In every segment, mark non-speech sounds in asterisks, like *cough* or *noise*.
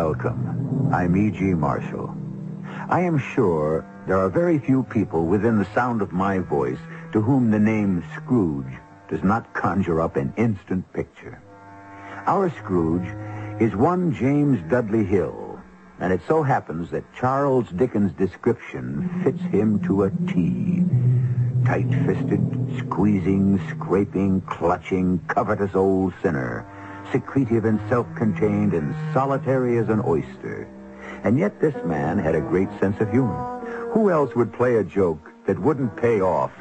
Welcome. I'm E.G. Marshall. I am sure there are very few people within the sound of my voice to whom the name Scrooge does not conjure up an instant picture. Our Scrooge is one James Dudley Hill, and it so happens that Charles Dickens' description fits him to a T. Tight-fisted, squeezing, scraping, clutching, covetous old sinner secretive and self-contained and solitary as an oyster. And yet this man had a great sense of humor. Who else would play a joke that wouldn't pay off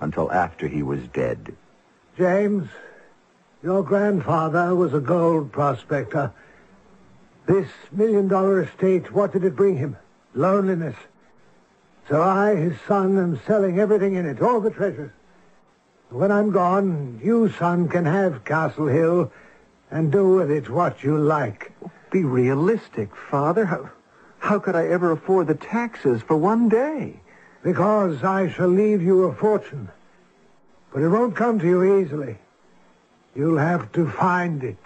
until after he was dead? James, your grandfather was a gold prospector. This million-dollar estate, what did it bring him? Loneliness. So I, his son, am selling everything in it, all the treasures. When I'm gone, you, son, can have Castle Hill and do with it what you like. Be realistic, Father. How, how could I ever afford the taxes for one day? Because I shall leave you a fortune. But it won't come to you easily. You'll have to find it.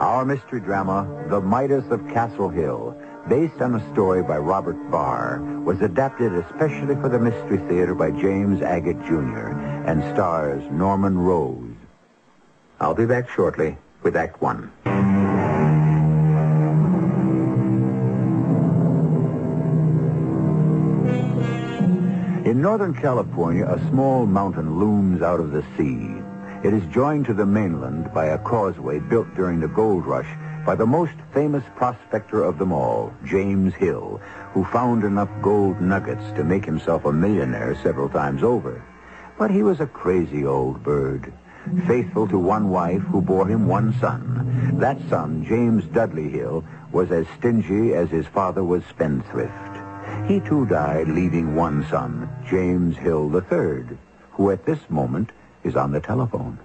Our mystery drama, The Midas of Castle Hill, based on a story by Robert Barr, was adapted especially for the Mystery Theater by James Agate Jr. and stars Norman Rose. I'll be back shortly with Act One. In Northern California, a small mountain looms out of the sea. It is joined to the mainland by a causeway built during the gold rush by the most famous prospector of them all, James Hill, who found enough gold nuggets to make himself a millionaire several times over. But he was a crazy old bird. faithful to one wife who bore him one son. That son, James Dudley Hill, was as stingy as his father was spendthrift. He too died, leaving one son, James Hill III, who at this moment is on the telephone.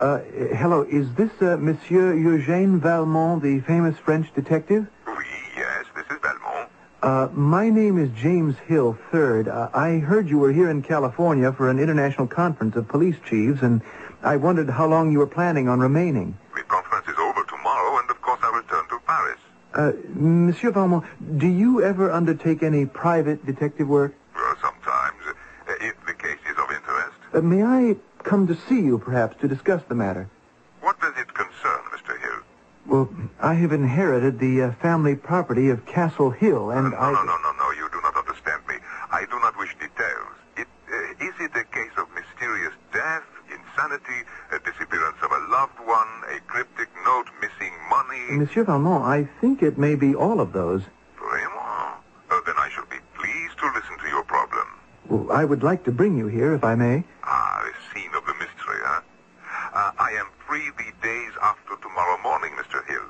Uh, hello, is this uh, Monsieur Eugène Valmont, the famous French detective? Oui, yes, this is Valmont. Uh, my name is James Hill, third. Uh, I heard you were here in California for an international conference of police chiefs, and I wondered how long you were planning on remaining. The conference is over tomorrow, and of course I return to Paris. Uh, Monsieur Valmont, do you ever undertake any private detective work? Well, sometimes, uh, if the case is of interest. Uh, may I come to see you, perhaps, to discuss the matter? What does it concern, Mr. Hill? Well, I have inherited the uh, family property of Castle Hill, and no, I... no, no, no, no, you do not understand me. I do not wish details. It, uh, is it a case of mysterious death, insanity, a disappearance of a loved one, a cryptic note, missing money? Monsieur Valmont, I think it may be all of those. Vraiment? Uh, then I shall be pleased to listen to your problem. Well, I would like to bring you here, if I may. Ah, the scene of the mystery, huh? Uh, I am free the days after tomorrow morning, Mr. Hill.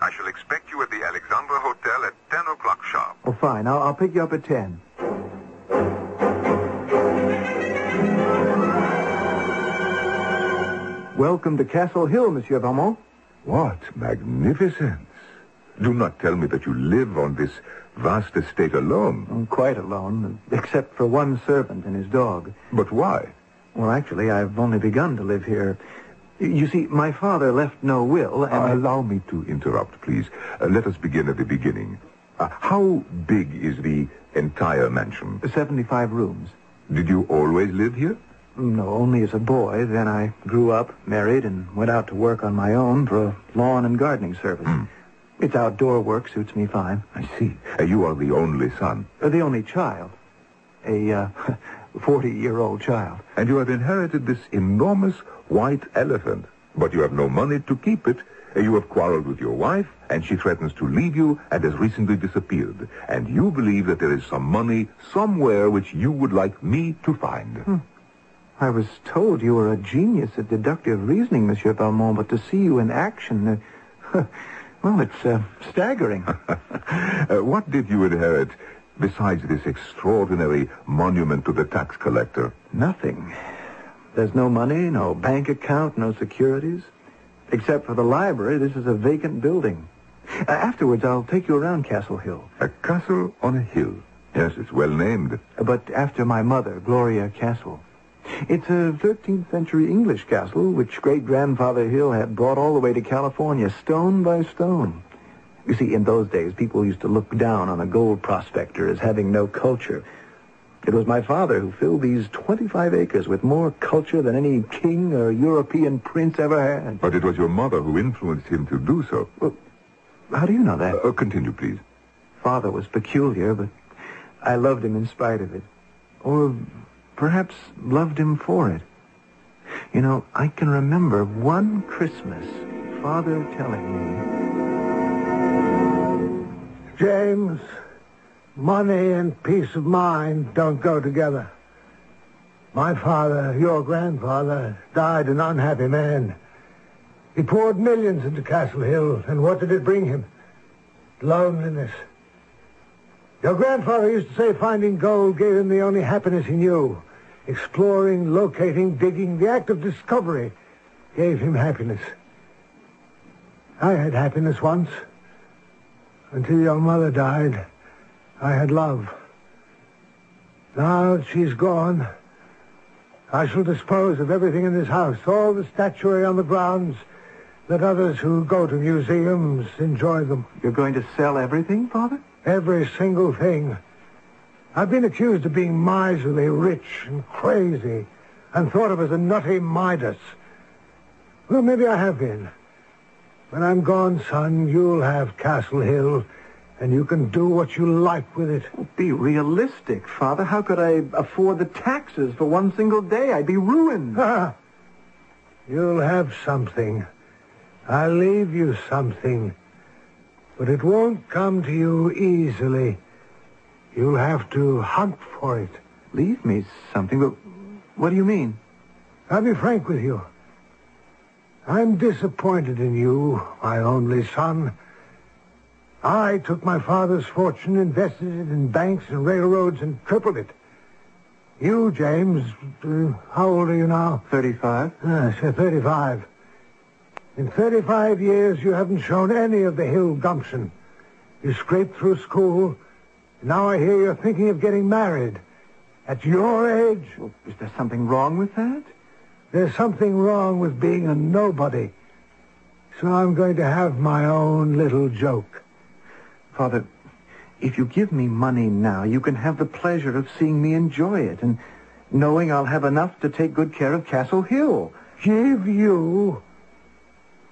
I shall expect you at the Alexandra Hotel at 10 o'clock sharp. Oh, fine. I'll, I'll pick you up at 10. Welcome to Castle Hill, Monsieur Valmont. What magnificence. Do not tell me that you live on this vast estate alone. I'm quite alone, except for one servant and his dog. But why? Well, actually, I've only begun to live here. You see, my father left no will, and... Uh, allow me to interrupt, please. Uh, let us begin at the beginning. Uh, how big is the entire mansion? 75 rooms. Did you always live here? No, only as a boy. Then I grew up, married, and went out to work on my own for a lawn and gardening service. It's outdoor work, suits me fine. I see. Uh, you are the only son. Uh, the only child. A uh, *laughs* 40-year-old child. And you have inherited this enormous white elephant. But you have no money to keep it. You have quarreled with your wife, and she threatens to leave you and has recently disappeared. And you believe that there is some money somewhere which you would like me to find. I was told you were a genius at deductive reasoning, Monsieur Valmont, but to see you in action, uh, *laughs* well, it's uh, staggering. *laughs* Uh, what did you inherit besides this extraordinary monument to the tax collector? Nothing. There's no money, no bank account, no securities. Except for the library, this is a vacant building. Uh, afterwards, I'll take you around Castle Hill. A castle on a hill. Yes, it's well named. Uh, But after my mother, Gloria Castle. It's a 13th century English castle which great-grandfather Hill had brought all the way to California, stone by stone. You see, in those days, people used to look down on a gold prospector as having no culture. It was my father who filled these 25 acres with more culture than any king or European prince ever had. But it was your mother who influenced him to do so. How do you know that? Uh, continue, please. Father was peculiar, but I loved him in spite of it. Or perhaps loved him for it. You know, I can remember one Christmas, Father telling me, James, money and peace of mind don't go together. My father, your grandfather, died an unhappy man. He poured millions into Castle Hill, and what did it bring him? Loneliness. Your grandfather used to say finding gold gave him the only happiness he knew. Exploring, locating, digging, the act of discovery gave him happiness. I had happiness once. Until your mother died, I had love. Now that she's gone, I shall dispose of everything in this house, all the statuary on the grounds. Let others who go to museums enjoy them. You're going to sell everything, Father? Every single thing. I've been accused of being miserly, rich, and crazy, and thought of as a nutty Midas. Well, maybe I have been. When I'm gone, son, you'll have Castle Hill, and you can do what you like with it. Oh, be realistic, Father. How could I afford the taxes for one single day? I'd be ruined. *laughs* You'll have something. I'll leave you something. But it won't come to you easily. You'll have to hunt for it. Leave me something, but what do you mean? I'll be frank with you. I'm disappointed in you, my only son. I took my father's fortune, invested it in banks and railroads, and tripled it. You, James, uh, how old are you now? 35. Ah, so 35. In 35 years, you haven't shown any of the hill gumption. You scraped through school. Now I hear you're thinking of getting married. At your age? Well, is there something wrong with that? There's something wrong with being a nobody. So I'm going to have my own little joke. Father, if you give me money now, you can have the pleasure of seeing me enjoy it and knowing I'll have enough to take good care of Castle Hill. Give you?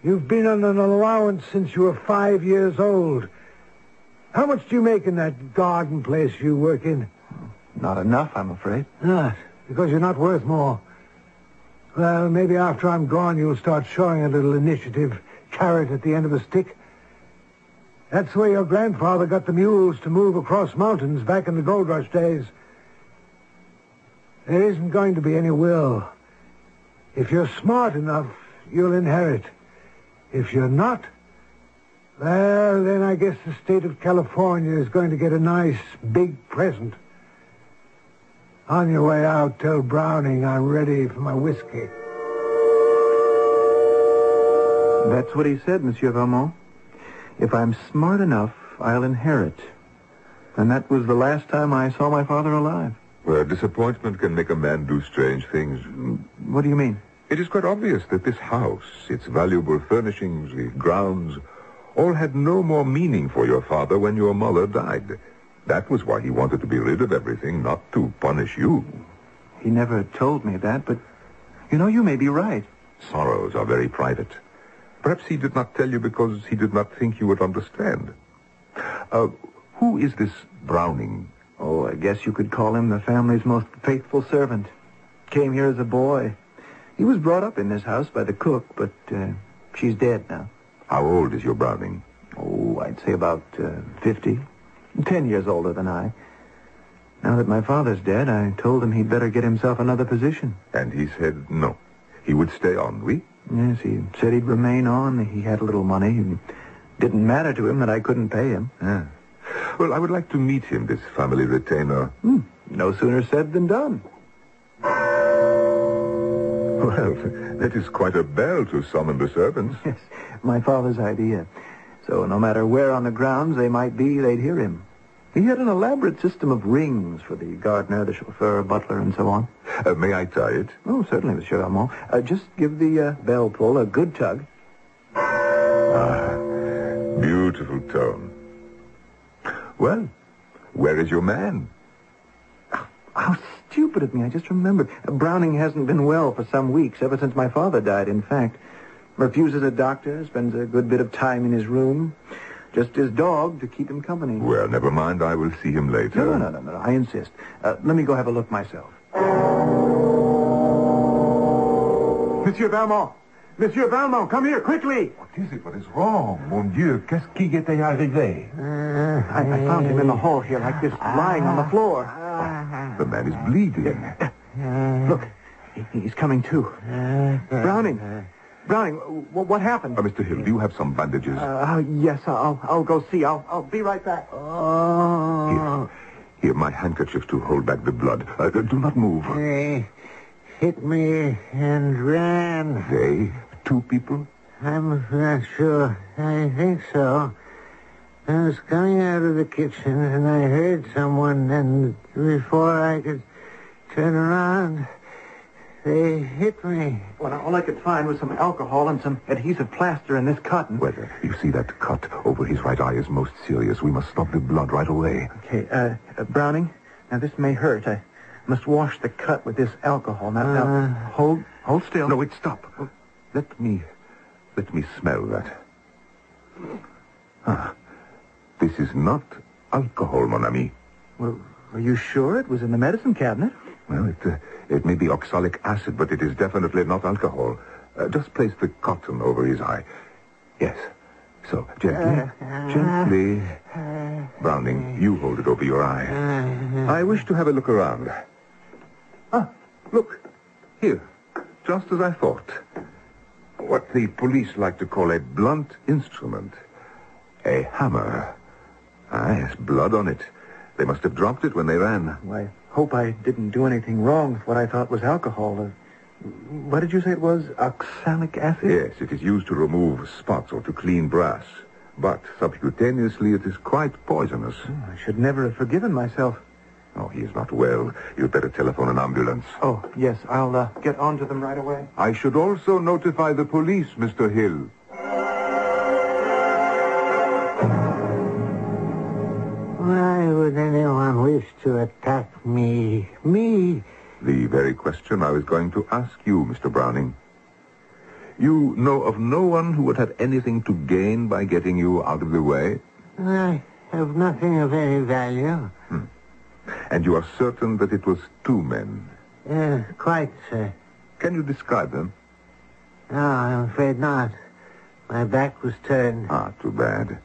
You've been on an allowance since you were five years old. How much do you make in that garden place you work in? Not enough, I'm afraid. Not, because you're not worth more. Well, maybe after I'm gone, you'll start showing a little initiative, carrot at the end of a stick. That's where your grandfather got the mules to move across mountains back in the gold rush days. There isn't going to be any will. If you're smart enough, you'll inherit. If you're not, well, then I guess the state of California is going to get a nice big present. On your way out, tell Browning I'm ready for my whiskey. That's what he said, Monsieur Valmont. If I'm smart enough, I'll inherit. And that was the last time I saw my father alive. Well, disappointment can make a man do strange things. What do you mean? It is quite obvious that this house, its valuable furnishings, the grounds, all had no more meaning for your father when your mother died. That was why he wanted to be rid of everything, not to punish you. He never told me that, but you know, you may be right. Sorrows are very private. Perhaps he did not tell you because he did not think you would understand. Uh, who is this Browning? Oh, I guess you could call him the family's most faithful servant. Came here as a boy. He was brought up in this house by the cook, but uh, she's dead now. How old is your Browning? Oh, I'd say about uh, 50. Ten years older than I. Now that my father's dead, I told him he'd better get himself another position. And he said no. He would stay on, oui? Yes, he said he'd remain on. He had a little money. It didn't matter to him that I couldn't pay him. Yeah. Well, I would like to meet him, this family retainer. Hmm. No sooner said than done. Well, that is quite a bell to summon the servants. Yes, my father's idea. So no matter where on the grounds they might be, they'd hear him. He had an elaborate system of rings for the gardener, the chauffeur, butler, and so on. Uh, may I tie it? Oh, certainly, Monsieur Armand. Uh, just give the uh, bell pull a good tug. Ah, beautiful tone. Well, where is your man? How stupid of me. I just remembered. Browning hasn't been well for some weeks, ever since my father died, in fact. Refuses a doctor, spends a good bit of time in his room. Just his dog to keep him company. Well, never mind. I will see him later. No, no, no, no, no. I insist. Uh, let me go have a look myself. Monsieur Valmont! Monsieur Valmont, come here, quickly! What is it? What is wrong? Mon Dieu, qu'est-ce qui était arrivé? I, I found him in the hall here, like this, lying on the floor. The man is bleeding. Look, he's coming to. Browning! Browning, w- what happened? Uh, Mr. Hill, do you have some bandages? Uh, yes, I'll, I'll go see. I'll, I'll be right back. Here. Here, my handkerchief to hold back the blood. Uh, do not move. They hit me and ran. They? Two people? I'm not sure. I think so. I was coming out of the kitchen and I heard someone, and before I could turn around, they hit me. Well, all I could find was some alcohol and some adhesive plaster in this cotton. Well, you see that cut over his right eye is most serious. We must stop the blood right away. Okay, uh, uh, Browning, now this may hurt. I must wash the cut with this alcohol. Now, Uh. now hold, hold still. No, wait, stop. Let me, let me smell that. Ah, this is not alcohol, mon ami. Well, are you sure it was in the medicine cabinet? Well, it, uh, it may be oxalic acid, but it is definitely not alcohol. Uh, just place the cotton over his eye. Yes. So, gently. gently. Browning, you hold it over your eye. I wish to have a look around. Ah, look. Here. just as I thought. What the police like to call a blunt instrument. A hammer. Ah, yes, blood on it. They must have dropped it when they ran. I hope I didn't do anything wrong with what I thought was alcohol. Uh, what did you say it was? Oxalic acid? Yes, it is used to remove spots or to clean brass. But subcutaneously, it is quite poisonous. Oh, I should never have forgiven myself. Oh, he is not well. You'd better telephone an ambulance. Oh, yes, I'll uh, get on to them right away. I should also notify the police, Mr. Hill. Why would anyone wish to attack me? Me? The very question I was going to ask you, Mr. Browning. You know of no one who would have anything to gain by getting you out of the way? I have nothing of any value. And you are certain that it was two men? Uh, quite, sir. Can you describe them? No, I'm afraid not. My back was turned. Ah, too bad.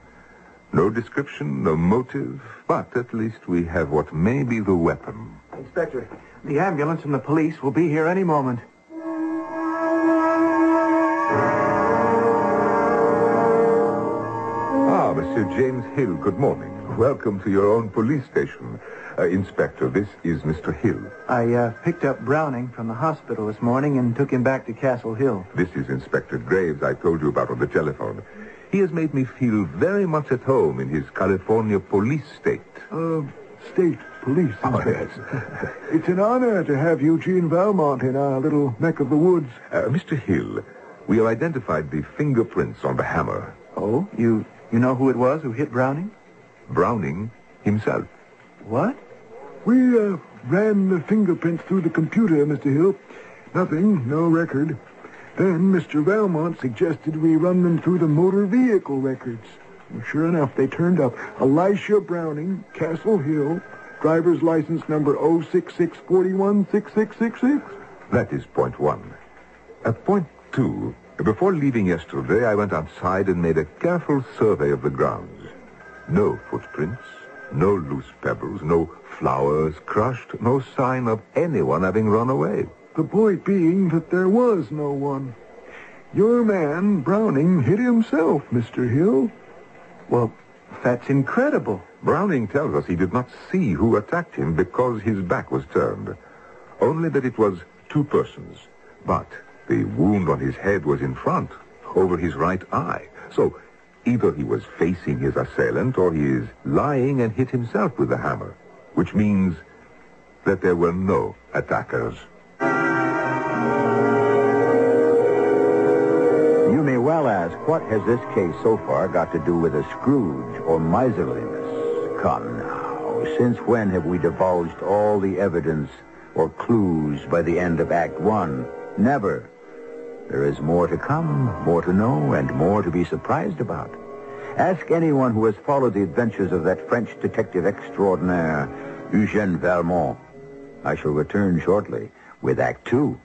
No description, no motive, but at least we have what may be the weapon. Inspector, the ambulance and the police will be here any moment. Ah, Monsieur James Hill, good morning. Welcome to your own police station. Uh, Inspector, this is Mr. Hill. I uh, picked up Browning from the hospital this morning and took him back to Castle Hill. This is Inspector Graves I told you about on the telephone. He has made me feel very much at home in his California police state. Uh, state police. Oh, yes. *laughs* It's an honor to have Eugene Valmont in our little neck of the woods. Uh, Mr. Hill, we have identified the fingerprints on the hammer. Oh, you you know who it was who hit Browning? Browning himself. What? We uh, ran the fingerprints through the computer, Mr. Hill. Nothing, no record. Then Mr. Valmont suggested we run them through the motor vehicle records. And sure enough, they turned up Elisha Browning, Castle Hill, driver's license number 066416666. That is point one. At point two, before leaving yesterday, I went outside and made a careful survey of the grounds. No footprints, no loose pebbles, no flowers crushed, no sign of anyone having run away. The point being that there was no one. Your man, Browning, hit himself, Mr. Hill. Well, that's incredible. Browning tells us he did not see who attacked him because his back was turned. Only that it was two persons. But the wound on his head was in front, over his right eye. So either he was facing his assailant or he is lying and hit himself with the hammer, which means that there were no attackers. You may well ask, what has this case so far got to do with a Scrooge or miserliness? Come now, since when have we divulged all the evidence or clues by the end of Act One? Never. There is more to come, more to know, and more to be surprised about. Ask anyone who has followed the adventures of that French detective extraordinaire, Eugène Valmont. I shall return shortly with Act Two.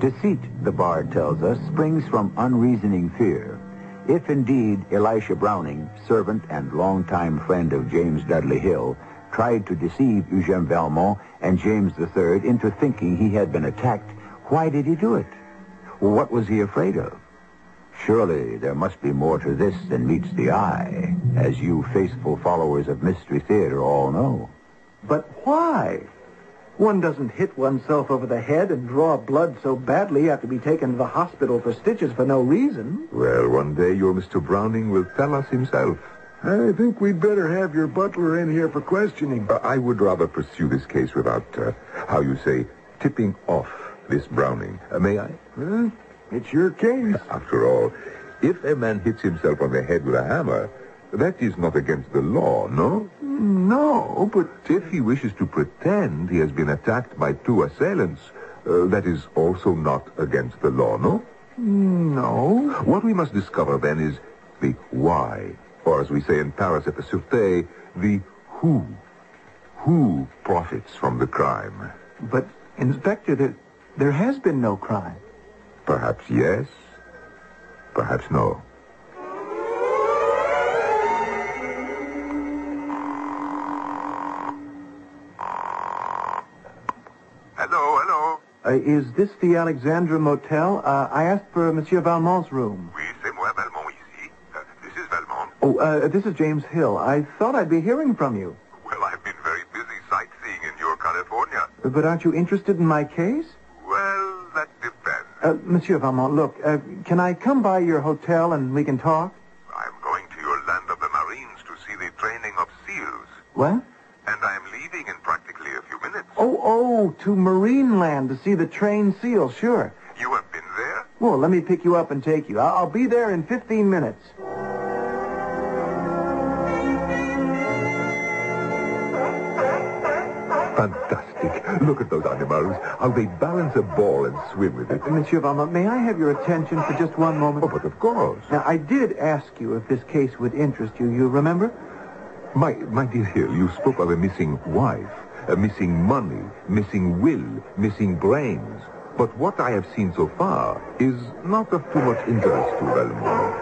Deceit, the bard tells us, springs from unreasoning fear. If indeed Elisha Browning, servant and longtime friend of James Dudley Hill, tried to deceive Eugène Valmont and James III into thinking he had been attacked, why did he do it? What was he afraid of? Surely there must be more to this than meets the eye, as you faithful followers of Mystery Theater all know. But why? One doesn't hit oneself over the head and draw blood so badly you have to be taken to the hospital for stitches for no reason. Well, one day your Mr. Browning will tell us himself. I think we'd better have your butler in here for questioning. Uh, I would rather pursue this case without, uh, how you say, tipping off this Browning. Uh, may I? Huh? It's your case. After all, if a man hits himself on the head with a hammer, that is not against the law, no? No, but If he wishes to pretend he has been attacked by two assailants, uh, that is also not against the law, no? no. What we must discover then is the why, or as we say in Paris at the Sûreté, the who. Who profits from the crime? But, Inspector, there, there has been no crime. Perhaps yes, perhaps no. Hello, hello. Uh, is this the Alexandra Motel? Uh, I asked for Monsieur Valmont's room. Oui, c'est moi, Valmont, ici. Uh, this is Valmont. Oh, uh, this is James Hill. I thought I'd be hearing from you. Well, I've been very busy sightseeing in your California. But aren't you interested in my case? Well, that depends. Uh, Monsieur Valmont, look, uh, can I come by your hotel and we can talk? I'm going to your land of the Marines to see the training of SEALs. What? And I'm leaving in practically a few minutes. Oh, oh, to Marine Land to see the trained SEALs, sure. You have been there? Well, let me pick you up and take you. I'll, I'll be there in 15 minutes. Fantastic. Look at those animals. How they balance a ball and swim with it. Uh, Monsieur Valmont, may I have your attention for just one moment? Oh, but of course. Now, I did ask you if this case would interest you. You remember? My, my dear Hill, you spoke of a missing wife, a missing money, missing will, missing brains. But what I have seen so far is not of too much interest to Valmont.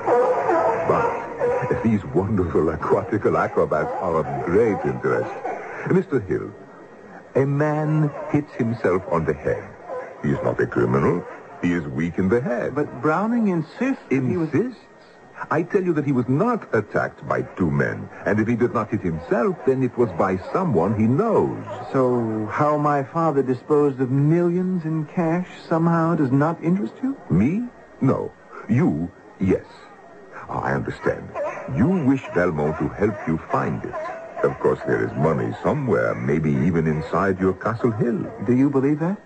But these wonderful aquatical acrobats are of great interest. Mr. Hill, a man hits himself on the head. He is not a criminal. He is weak in the head. But Browning insists he was... Insists? I tell you that he was not attacked by two men. And if he did not hit himself, then it was by someone he knows. So, how my father disposed of millions in cash somehow does not interest you? Me? No. You? Yes. Ah, I understand. You wish Valmont to help you find it. Of course, there is money somewhere, maybe even inside your Castle Hill. Do you believe that?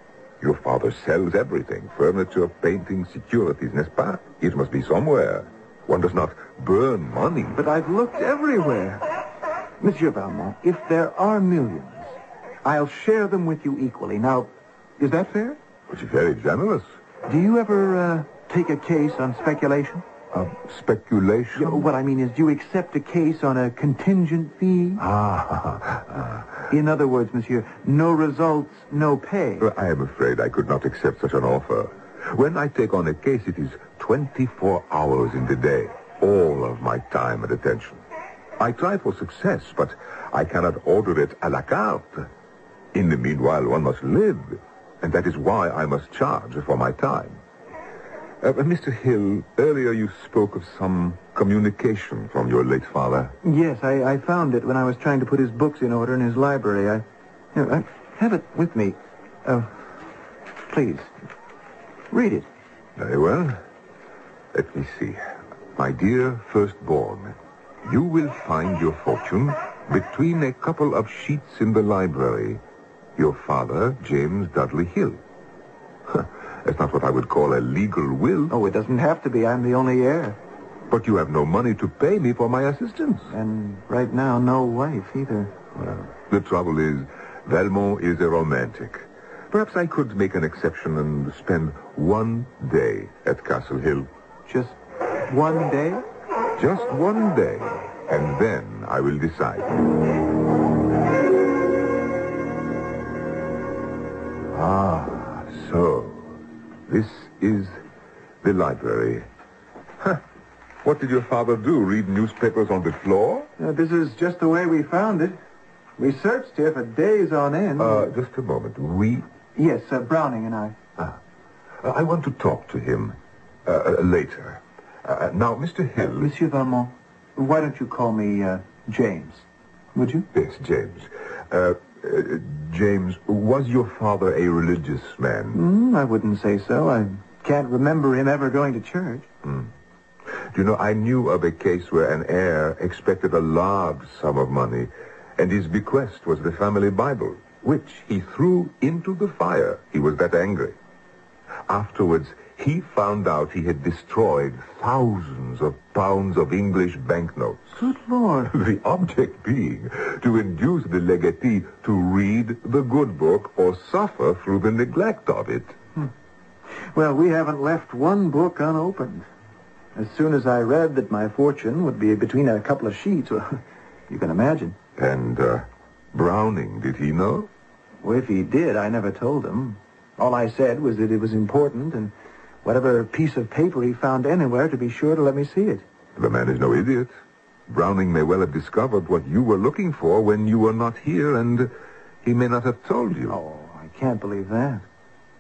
Your father sells everything. Furniture, paintings, securities, n'est-ce pas? It must be somewhere. One does not burn money. But I've looked everywhere. Monsieur Valmont, if there are millions, I'll share them with you equally. Now, is that fair? Which is very generous. Do you ever uh, take a case on speculation? Uh, speculation? Yeah, what I mean is, do you accept a case on a contingent fee? Ah, *laughs* In other words, monsieur, no results, no pay. I am afraid I could not accept such an offer. When I take on a case, it is 24 hours in the day, all of my time and attention. I try for success, but I cannot order it à la carte. In the meanwhile, one must live, and that is why I must charge for my time. Uh, Mr. Hill, earlier you spoke of some communication from your late father. Yes, I, I found it when I was trying to put his books in order in his library. I, here, I have it with me. Uh, please, read it. Very well. Let me see. My dear firstborn, you will find your fortune between a couple of sheets in the library. Your father, James Dudley Hill. *laughs* That's not what I would call a legal will. Oh, it doesn't have to be. I'm the only heir. But you have no money to pay me for my assistance. And right now, no wife either. Well, the trouble is, Valmont is a romantic. Perhaps I could make an exception and spend one day at Castle Hill. Just one day? Just one day. And then I will decide. Ah, so this is the library. Huh. What did your father do? Read newspapers on the floor? Uh, this is just the way we found it. We searched here for days on end. Uh, just a moment. We? yes, uh, Browning and I. Ah. Uh, I want to talk to him uh, uh, later. Uh, now, Mr. Hill. Monsieur Valmont, why don't you call me uh, James? Would you? Yes, James. Uh, James, was your father a religious man? Mm, I wouldn't say so. I can't remember him ever going to church. Do you know, I knew of a case where an heir expected a large sum of money, and his bequest was the family Bible, which he threw into the fire. He was that angry. Afterwards, he found out he had destroyed thousands of pounds of English banknotes. Good Lord. The object being to induce the legatee to read the good book or suffer through the neglect of it. Well, we haven't left one book unopened. As soon as I read that my fortune would be between a couple of sheets, well, *laughs* you can imagine. And uh, Browning, did he know? Well, if he did, I never told him. All I said was that it was important, and whatever piece of paper he found anywhere, to be sure to let me see it. The man is no idiot. Browning may well have discovered what you were looking for when you were not here, and he may not have told you. Oh, I can't believe that.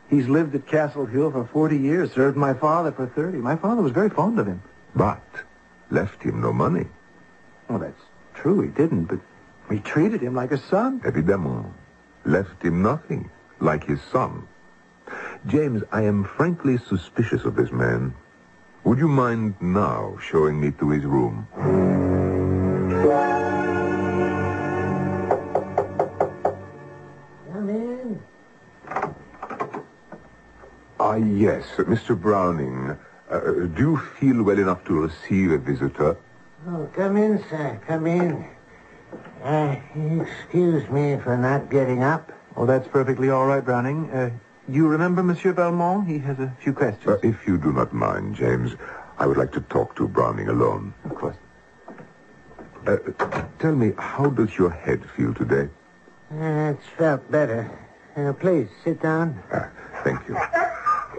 He's lived at Castle Hill for 40 years, served my father for 30. My father was very fond of him. But left him no money. Well, that's true, he didn't, but we treated him like a son. Evidemment. Left him nothing, like his son. James, I am frankly suspicious of this man. Would you mind now showing me to his room? Come in. Ah, yes, Mr. Browning. Uh, do you feel well enough to receive a visitor? Oh, come in, sir. Come in. Uh, excuse me for not getting up. Oh, that's perfectly all right, Browning. Uh, you remember Monsieur Valmont? He has a few questions. Uh, if you do not mind, James, I would like to talk to Browning alone. of course. Uh, tell me, how does your head feel today? Uh, it's felt better. Uh, please, sit down. Ah, thank you.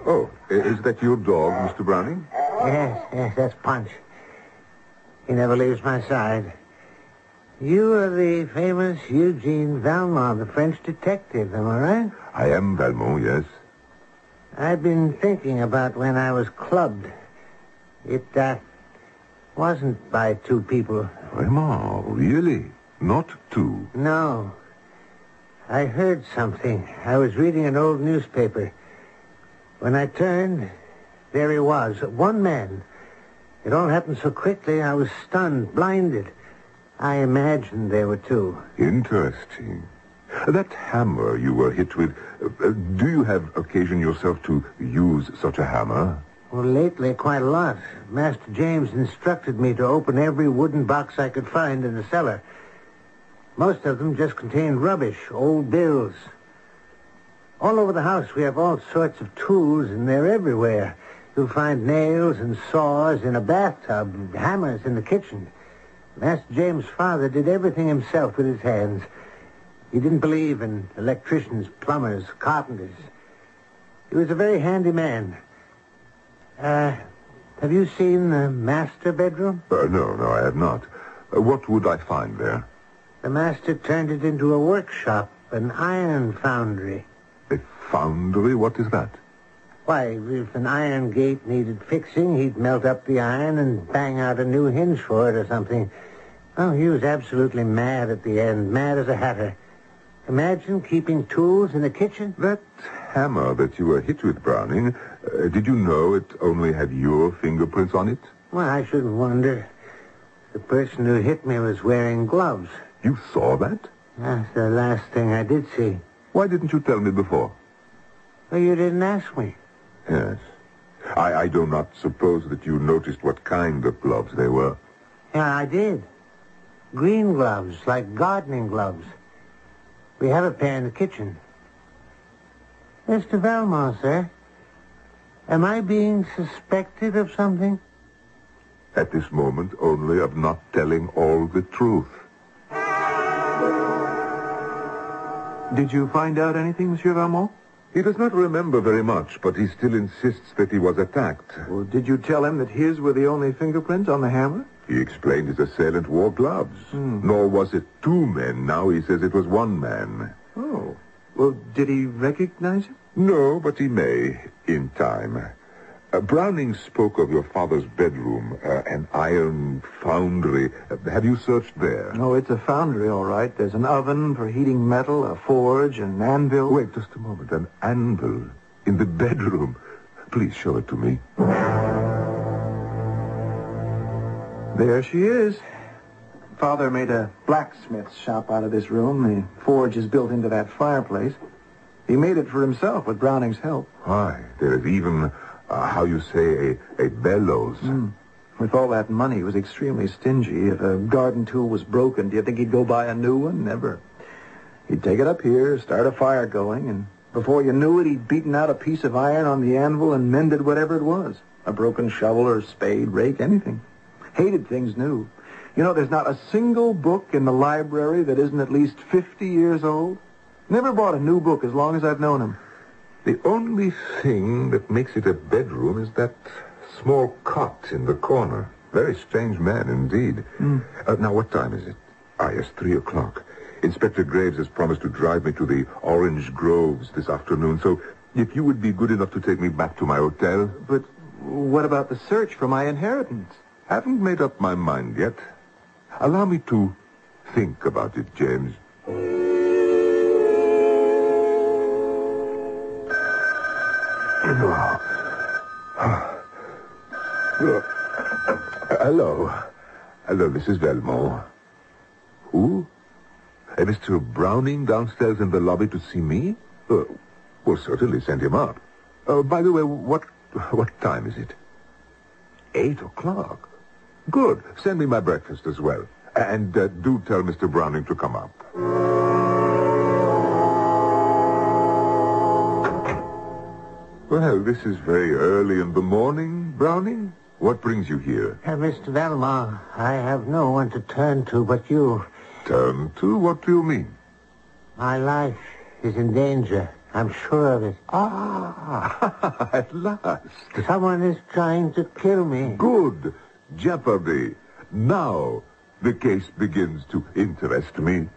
Oh, is that your dog, Mr. Browning? Yes, yes, that's Punch. He never leaves my side. You are the famous Eugene Valmont, the French detective, am I right? I am Valmont, yes. I've been thinking about when I was clubbed. It, uh, wasn't by two people. Vraiment, really? Not two. No. I heard something. I was reading an old newspaper. When I turned, there he was, one man. It all happened so quickly, I was stunned, blinded. I imagined there were two. Interesting. That hammer you were hit with, uh, do you have occasion yourself to use such a hammer? Well, lately, quite a lot. Master James instructed me to open every wooden box I could find in the cellar. Most of them just contained rubbish, old bills. All over the house, we have all sorts of tools, and they're everywhere. You'll find nails and saws in a bathtub, hammers in the kitchen. Master James' father did everything himself with his hands. He didn't believe in electricians, plumbers, carpenters. He was a very handy man. Uh, have you seen the master bedroom? Uh, no, no, I have not. Uh, what would I find there? The master turned it into a workshop, an iron foundry. A foundry? What is that? Why, if an iron gate needed fixing, he'd melt up the iron and bang out a new hinge for it or something. Oh, he was absolutely mad at the end, mad as a hatter. Imagine keeping tools in the kitchen. That hammer that you were hit with, Browning, uh, did you know it only had your fingerprints on it? Well, I shouldn't wonder. The person who hit me was wearing gloves. You saw that? That's the last thing I did see. Why didn't you tell me before? Well, you didn't ask me. Yes. I, I do not suppose that you noticed what kind of gloves they were. Yeah, I did. Green gloves, like gardening gloves. We have a pair in the kitchen. Mr. Valmont, sir. Am I being suspected of something? At this moment, only of not telling all the truth. Did you find out anything, Monsieur Valmont? He does not remember very much, but he still insists that he was attacked. Well, did you tell him that his were the only fingerprints on the hammer? He explained his assailant wore gloves. Nor was it two men. Now he says it was one man. Oh. Well, did he recognize him? No, but he may, in time. Uh, Browning spoke of your father's bedroom, uh, an iron foundry. Uh, have you searched there? No, it's a foundry, all right. There's an oven for heating metal, a forge, an anvil. Wait just a moment. An anvil in the bedroom. Please show it to me. There she is. Father made a blacksmith's shop out of this room. The forge is built into that fireplace. He made it for himself with Browning's help. Why, there is even, uh, how you say, a, a bellows. With all that money, he was extremely stingy. If a garden tool was broken, do you think he'd go buy a new one? Never. He'd take it up here, start a fire going, and before you knew it, he'd beaten out a piece of iron on the anvil and mended whatever it was. A broken shovel or spade, rake, anything. Hated things new. You know, there's not a single book in the library that isn't at least 50 years old. Never bought a new book as long as I've known him. The only thing that makes it a bedroom is that small cot in the corner. Very strange man indeed. Uh, now, what time is it? Ah, yes, three o'clock. Inspector Graves has promised to drive me to the Orange Groves this afternoon, so If you would be good enough to take me back to my hotel. But what about the search for my inheritance? Haven't made up my mind yet. Allow me to think about it, James. Hello. *sighs* Hello, Mrs. Velmore. Who? Uh, Mr. Browning downstairs in the lobby to see me? Uh, well, certainly send him up. Uh, by the way, what what time is it? Eight o'clock. Good. Send me my breakfast as well. And uh, do tell Mr. Browning to come up. Well, this is very early in the morning, Browning. What brings you here? Uh, Mr. Valmont, I have no one to turn to but you. Turn to? What do you mean? My life is in danger. I'm sure of it. Ah, *laughs* at last. Someone is trying to kill me. Good. Jeopardy. Now the case begins to interest me.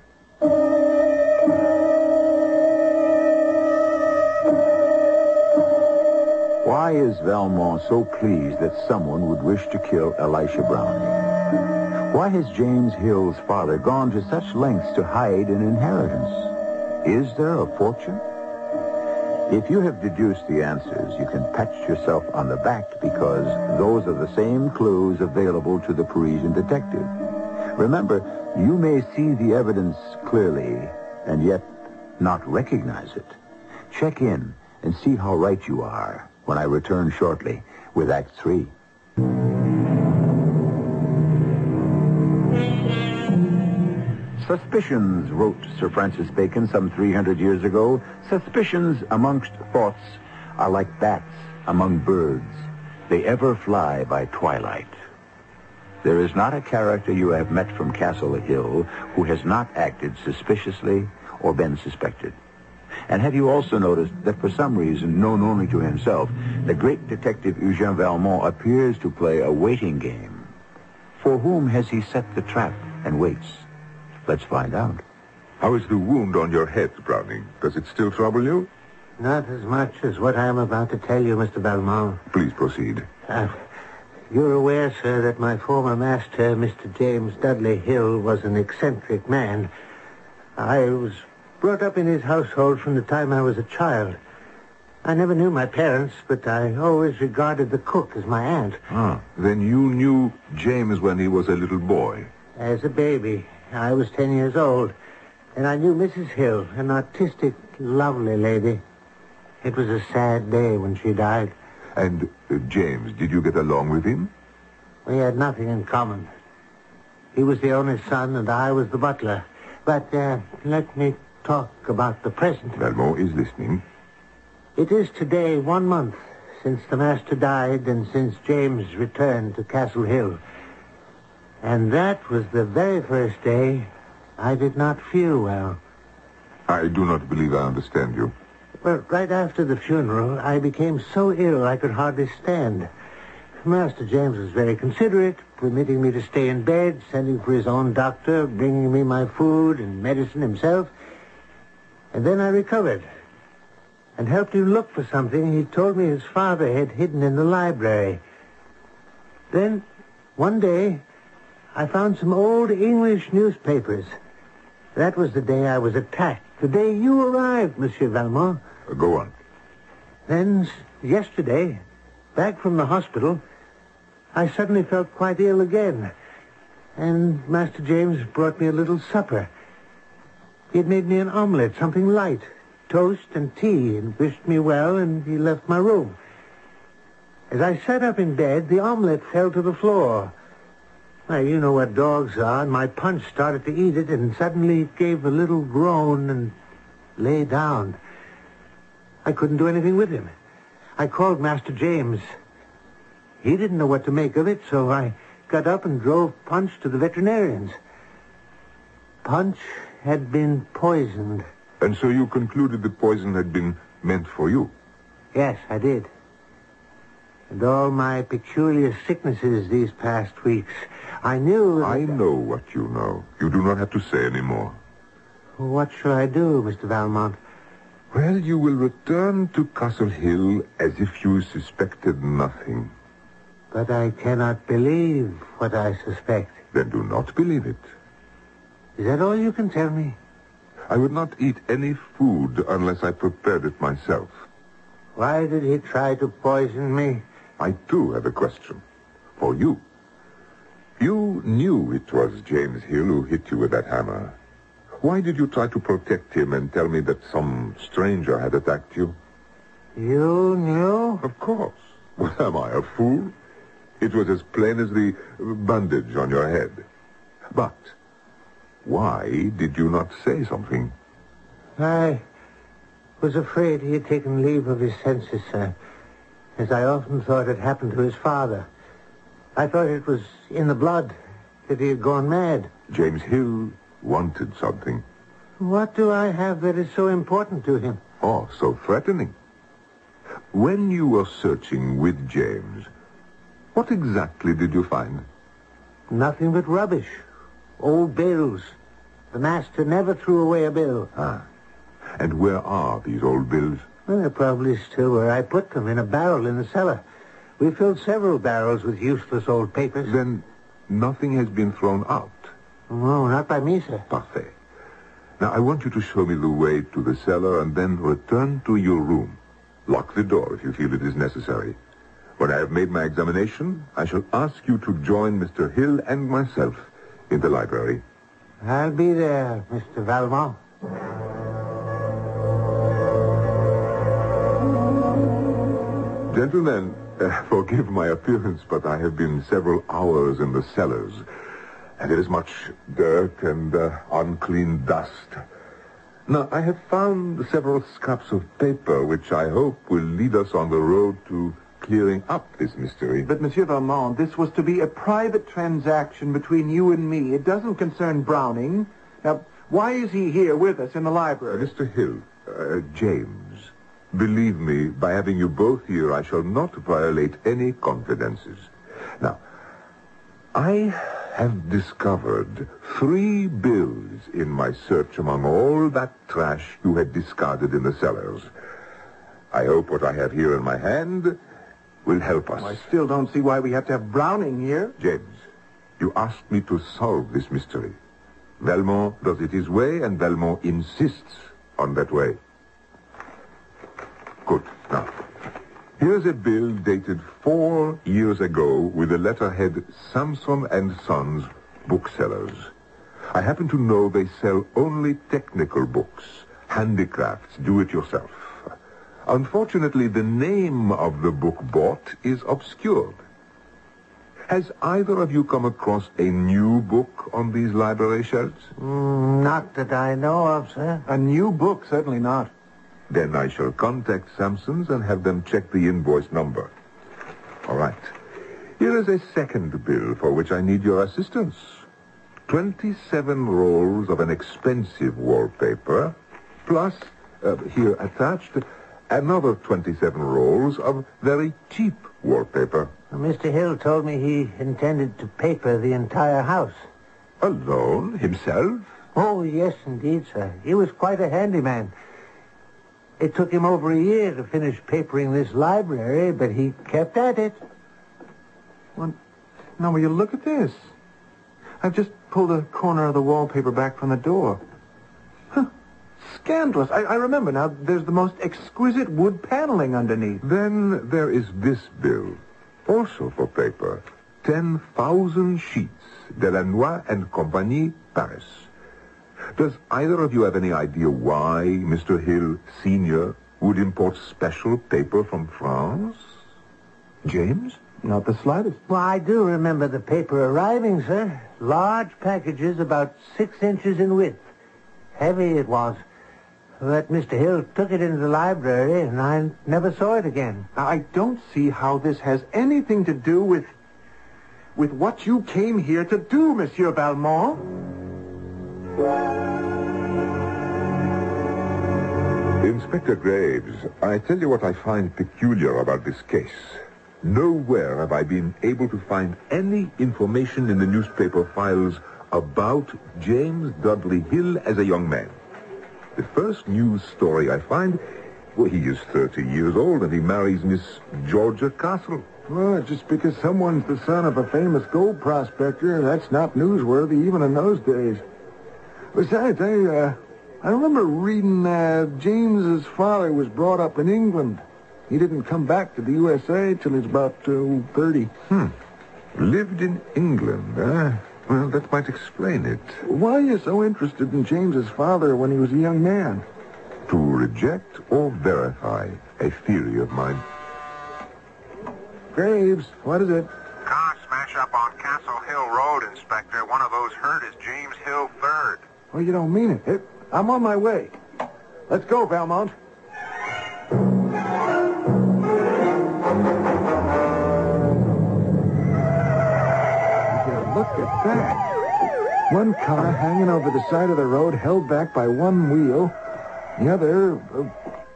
Why is Valmont so pleased that someone would wish to kill Elisha Browning? Why has James Hill's father gone to such lengths to hide an inheritance? Is there a fortune? If you have deduced the answers, you can pat yourself on the back because those are the same clues available to the Parisian detective. Remember, you may see the evidence clearly and yet not recognize it. Check in and see how right you are when I return shortly with Act Three. Suspicions, wrote Sir Francis Bacon some 300 years ago, suspicions amongst thoughts are like bats among birds. They ever fly by twilight. There is not a character you have met from Castle Hill who has not acted suspiciously or been suspected. And have you also noticed that for some reason, known only to himself, the great detective Eugène Valmont appears to play a waiting game? For whom has he set the trap and waits? Let's find out. How is the wound on your head, Browning? Does it still trouble you? Not as much as what I am about to tell you, Mr. Valmont. Please proceed. Uh, you're aware, sir, that my former master, Mr. James Dudley Hill, was an eccentric man. I was brought up in his household from the time I was a child. I never knew my parents, but I always regarded the cook as my aunt. Ah, then you knew James when he was a little boy. As a baby, I was ten years old, and I knew Mrs. Hill, an artistic, lovely lady. It was a sad day when she died. And uh, James, did you get along with him? We had nothing in common. He was the only son, and I was the butler. But uh, let me talk about the present. Valmont is listening. It is today one month since the master died and since James returned to Castle Hill. And that was the very first day I did not feel well. I do not believe I understand you. Well, right after the funeral, I became so ill I could hardly stand. Master James was very considerate, permitting me to stay in bed, sending for his own doctor, bringing me my food and medicine himself. And then I recovered and helped him look for something he told me his father had hidden in the library. Then, one day, I found some old English newspapers. That was the day I was attacked. The day you arrived, Monsieur Valmont. Uh, go on. Then, yesterday, back from the hospital, I suddenly felt quite ill again. And Master James brought me a little supper. He had made me an omelette, something light, toast and tea, and wished me well, and he left my room. As I sat up in bed, the omelette fell to the floor. Well, you know what dogs are, and my punch started to eat it, and suddenly it gave a little groan and lay down. I couldn't do anything with him. I called Master James. He didn't know what to make of it, so I got up and drove Punch to the veterinarians. Punch had been poisoned. And so you concluded the poison had been meant for you. Yes, I did. And all my peculiar sicknesses these past weeks, I knew. I know what you know. You do not have to say any more. What shall I do, Mr. Valmont? Well, you will return to Castle Hill as if you suspected nothing. But I cannot believe what I suspect. Then do not believe it. Is that all you can tell me? I would not eat any food unless I prepared it myself. Why did he try to poison me? I too have a question. For you. You knew it was James Hill who hit you with that hammer. Why did you try to protect him and tell me that some stranger had attacked you? You knew? Of course. Well, am I a fool? It was as plain as the bandage on your head. But why did you not say something? I was afraid he had taken leave of his senses, sir, as I often thought had happened to his father. I thought it was in the blood that he had gone mad. James Hill wanted something. What do I have that is so important to him? Oh, so threatening. When you were searching with James, what exactly did you find? Nothing but rubbish. Old bills. The master never threw away a bill. Ah. And where are these old bills? Well, they're probably still where I put them, in a barrel in the cellar. We filled several barrels with useless old papers. Then nothing has been thrown out. No, not by me, sir. Parfait. Now, I want you to show me the way to the cellar and then return to your room. Lock the door if you feel it is necessary. When I have made my examination, I shall ask you to join Mr. Hill and myself in the library. I'll be there, Mr. Valmont. Gentlemen, uh, forgive my appearance, but I have been several hours in the cellars, and there is much dirt and uh, unclean dust. Now, I have found several scraps of paper which I hope will lead us on the road to clearing up this mystery. But, Monsieur Valmont, this was to be a private transaction between you and me. It doesn't concern Browning. Now, why is he here with us in the Uh, library? Mr. Hill, uh, James, believe me, by having you both here, I shall not violate any confidences. Now, I have discovered three bills in my search among all that trash you had discarded in the cellars. I hope what I have here in my hand will help us. I still don't see why we have to have Browning here. James, you asked me to solve this mystery. Valmont does it his way, and Valmont insists on that way. Good. Now, here's a bill dated four years ago with the letterhead Samson and Sons Booksellers. I happen to know they sell only technical books, handicrafts, do-it-yourself. Unfortunately, the name of the book bought is obscured. Has either of you come across a new book on these library shelves? Mm, not that I know of, sir. A new book, certainly not. Then I shall contact Sampson's and have them check the invoice number. All right. Here is a second bill for which I need your assistance. 27 rolls of an expensive wallpaper, plus, uh, here attached, another 27 rolls of very cheap wallpaper. Mr. Hill told me he intended to paper the entire house. Alone? Himself? Oh, yes, indeed, sir. He was quite a handyman. It took him over a year to finish papering this library, but he kept at it. Well, now, will you look at this? I've just pulled a corner of the wallpaper back from the door. Huh. Scandalous. I, I remember now. There's the most exquisite wood paneling underneath. Then there is this bill, also for paper. 10,000 sheets. Delanois and Compagnie, Paris. Does either of you have any idea why Mr. Hill, Sr., would import special paper from France? James? Not the slightest. Well, I do remember the paper arriving, sir. Large packages about six inches in width. Heavy it was. But Mr. Hill took it into the library, and I never saw it again. I don't see how this has anything to do with... with what you came here to do, Monsieur Valmont. Inspector Graves, I tell you what I find peculiar about this case. Nowhere have I been able to find any information in the newspaper files about James Dudley Hill as a young man. The first news story I find, well, he is 30 years old and he marries Miss Georgia Castle. Well, just because someone's the son of a famous gold prospector, that's not newsworthy even in those days. Besides, I, uh, I remember reading uh, James's father was brought up in England. He didn't come back to the USA till he was about uh, 30. Hmm. Lived in England, huh? Well, that might explain it. Why are you so interested in James's father when he was a young man? To reject or verify a theory of mine. Graves, what is it? Car smash up on Castle Hill Road, Inspector. One of those hurt is James Hill Third. Well, you don't mean it. it I'm on my way. Let's go, Valmont. Look at that. One car hanging over the side of the road, held back by one wheel. The other, uh,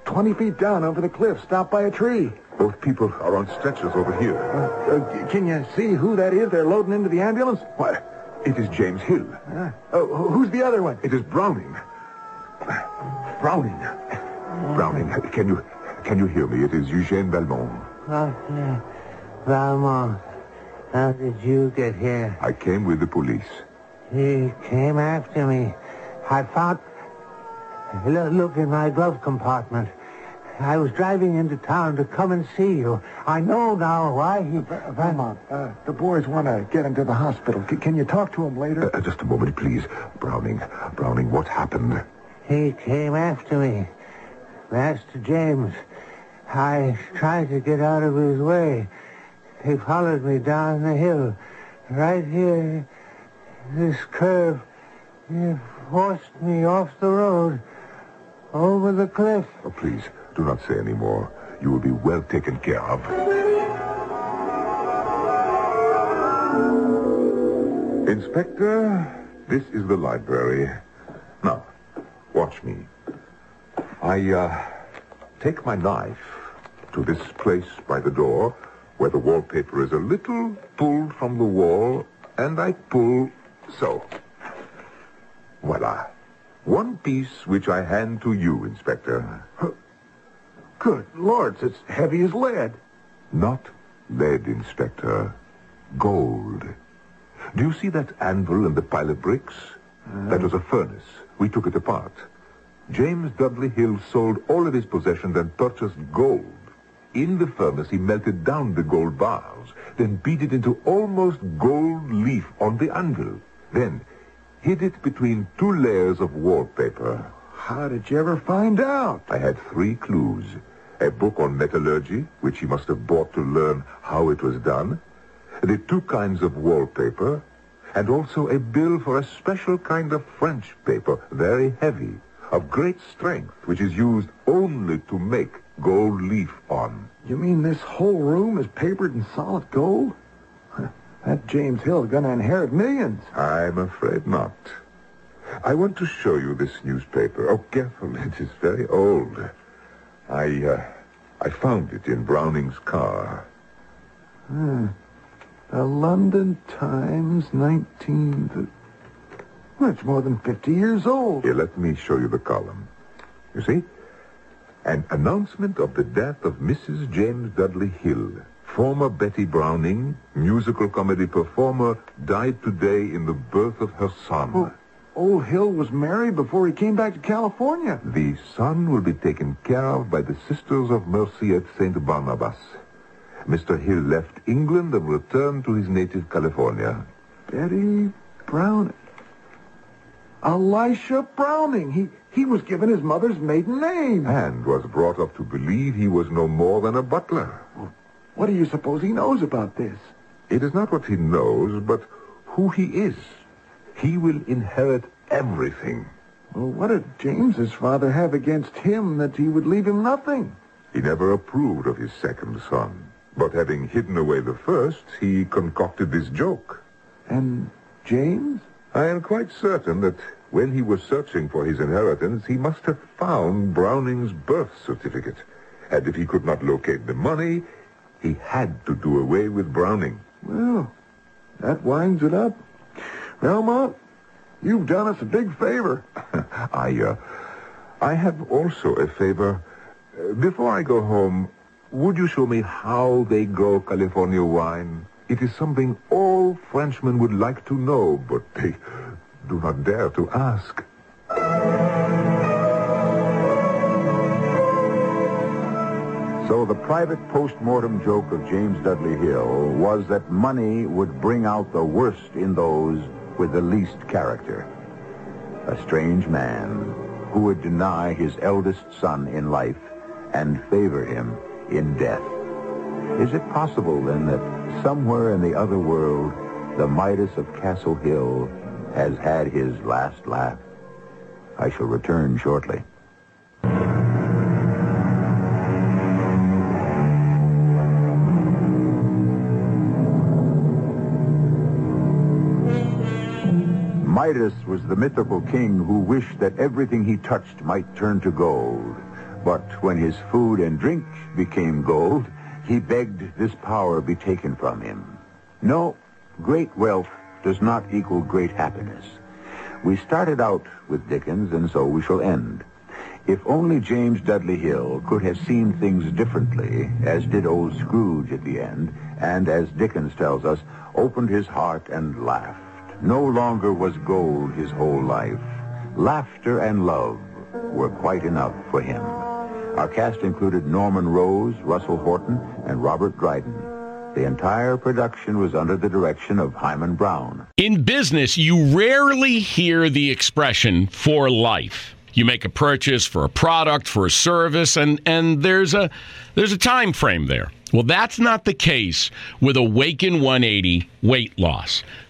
20 feet down over the cliff, stopped by a tree. Both people are on stretchers over here. Uh, uh, can you see who that is they're loading into the ambulance? What? It is James Hill. Uh, oh, who's the other one? It is Browning. Browning. Browning, can you can you hear me? It is Eugène Valmont. Oh, yeah. Valmont. How did you get here? I came with the police. He came after me. I found... Look, look in my glove compartment. I was driving into town to come and see you. I know now why he... Valmont, uh, the boys want to get him to the hospital. C- can you talk to him later? Uh, just a moment, please. Browning, Browning, what happened? He came after me. Master James. I tried to get out of his way. He followed me down the hill. Right here, this curve. He forced me off the road, over the cliff. Oh, please, do not say any more. You will be well taken care of. Inspector, this is the library. Now, watch me. I, uh, take my knife to this place by the door where the wallpaper is a little pulled from the wall, and I pull so. Voila. One piece which I hand to you, Inspector. Good lords, it's heavy as lead. Not lead, Inspector. Gold. Do you see that anvil and the pile of bricks? Uh. That was a furnace. We took it apart. James Dudley Hill sold all of his possessions and purchased gold. In the furnace, he melted down the gold bars, then beat it into almost gold leaf on the anvil. Then hid it between two layers of wallpaper. How did you ever find out? I had three clues. A book on metallurgy, which he must have bought to learn how it was done. The two kinds of wallpaper, and also a bill for a special kind of French paper, very heavy, of great strength, which is used only to make gold leaf on. You mean this whole room is papered in solid gold? That James Hill's gonna inherit millions. I'm afraid not. I want to show you this newspaper. Oh, careful, *laughs* it is very old. I, uh, I found it in Browning's car. Hmm. The London Times, 19... Well, it's more than 50 years old. Here, let me show you the column. You see? An announcement of the death of Mrs. James Dudley Hill, former Betty Browning, musical comedy performer, died today in the birth of her son. Old Hill was married before he came back to California. The son will be taken care of by the Sisters of Mercy at St. Barnabas. Mr. Hill left England and returned to his native California. Betty Browning. Elisha Browning. He he was given his mother's maiden name. And was brought up to believe he was no more than a butler. What do you suppose he knows about this? It is not what he knows, but who he is. He will inherit everything. Well, what did James's father have against him that he would leave him nothing? He never approved of his second son. But having hidden away the first, he concocted this joke. And James? I am quite certain that when he was searching for his inheritance, he must have found Browning's birth certificate. And if he could not locate the money, he had to do away with Browning. Well, that winds it up. Valmont, you've done us a big favor. *laughs* I, uh, I have also a favor. Before I go home, would you show me how they grow California wine? It is something all Frenchmen would like to know, but they do not dare to ask. So the private post-mortem joke of James Dudley Hill was that money would bring out the worst in those with the least character. A strange man who would deny his eldest son in life and favor him in death. Is it possible then that somewhere in the other world, the Midas of Castle Hill has had his last laugh? I shall return shortly. Midas was the mythical king who wished that everything he touched might turn to gold. But when his food and drink became gold, he begged this power be taken from him. No, great wealth does not equal great happiness. We started out with Dickens, and so we shall end. If only James Dudley Hill could have seen things differently, as did old Scrooge at the end, and as Dickens tells us, opened his heart and laughed. No longer was gold his whole life. Laughter and love were quite enough for him. Our cast included Norman Rose, Russell Horton, and Robert Dryden. The entire production was under the direction of Himan Brown. In business, you rarely hear the expression for life. You make a purchase for a product, for a service, and, and there's a there's a time frame there. Well, that's not the case with Awaken 180 weight loss.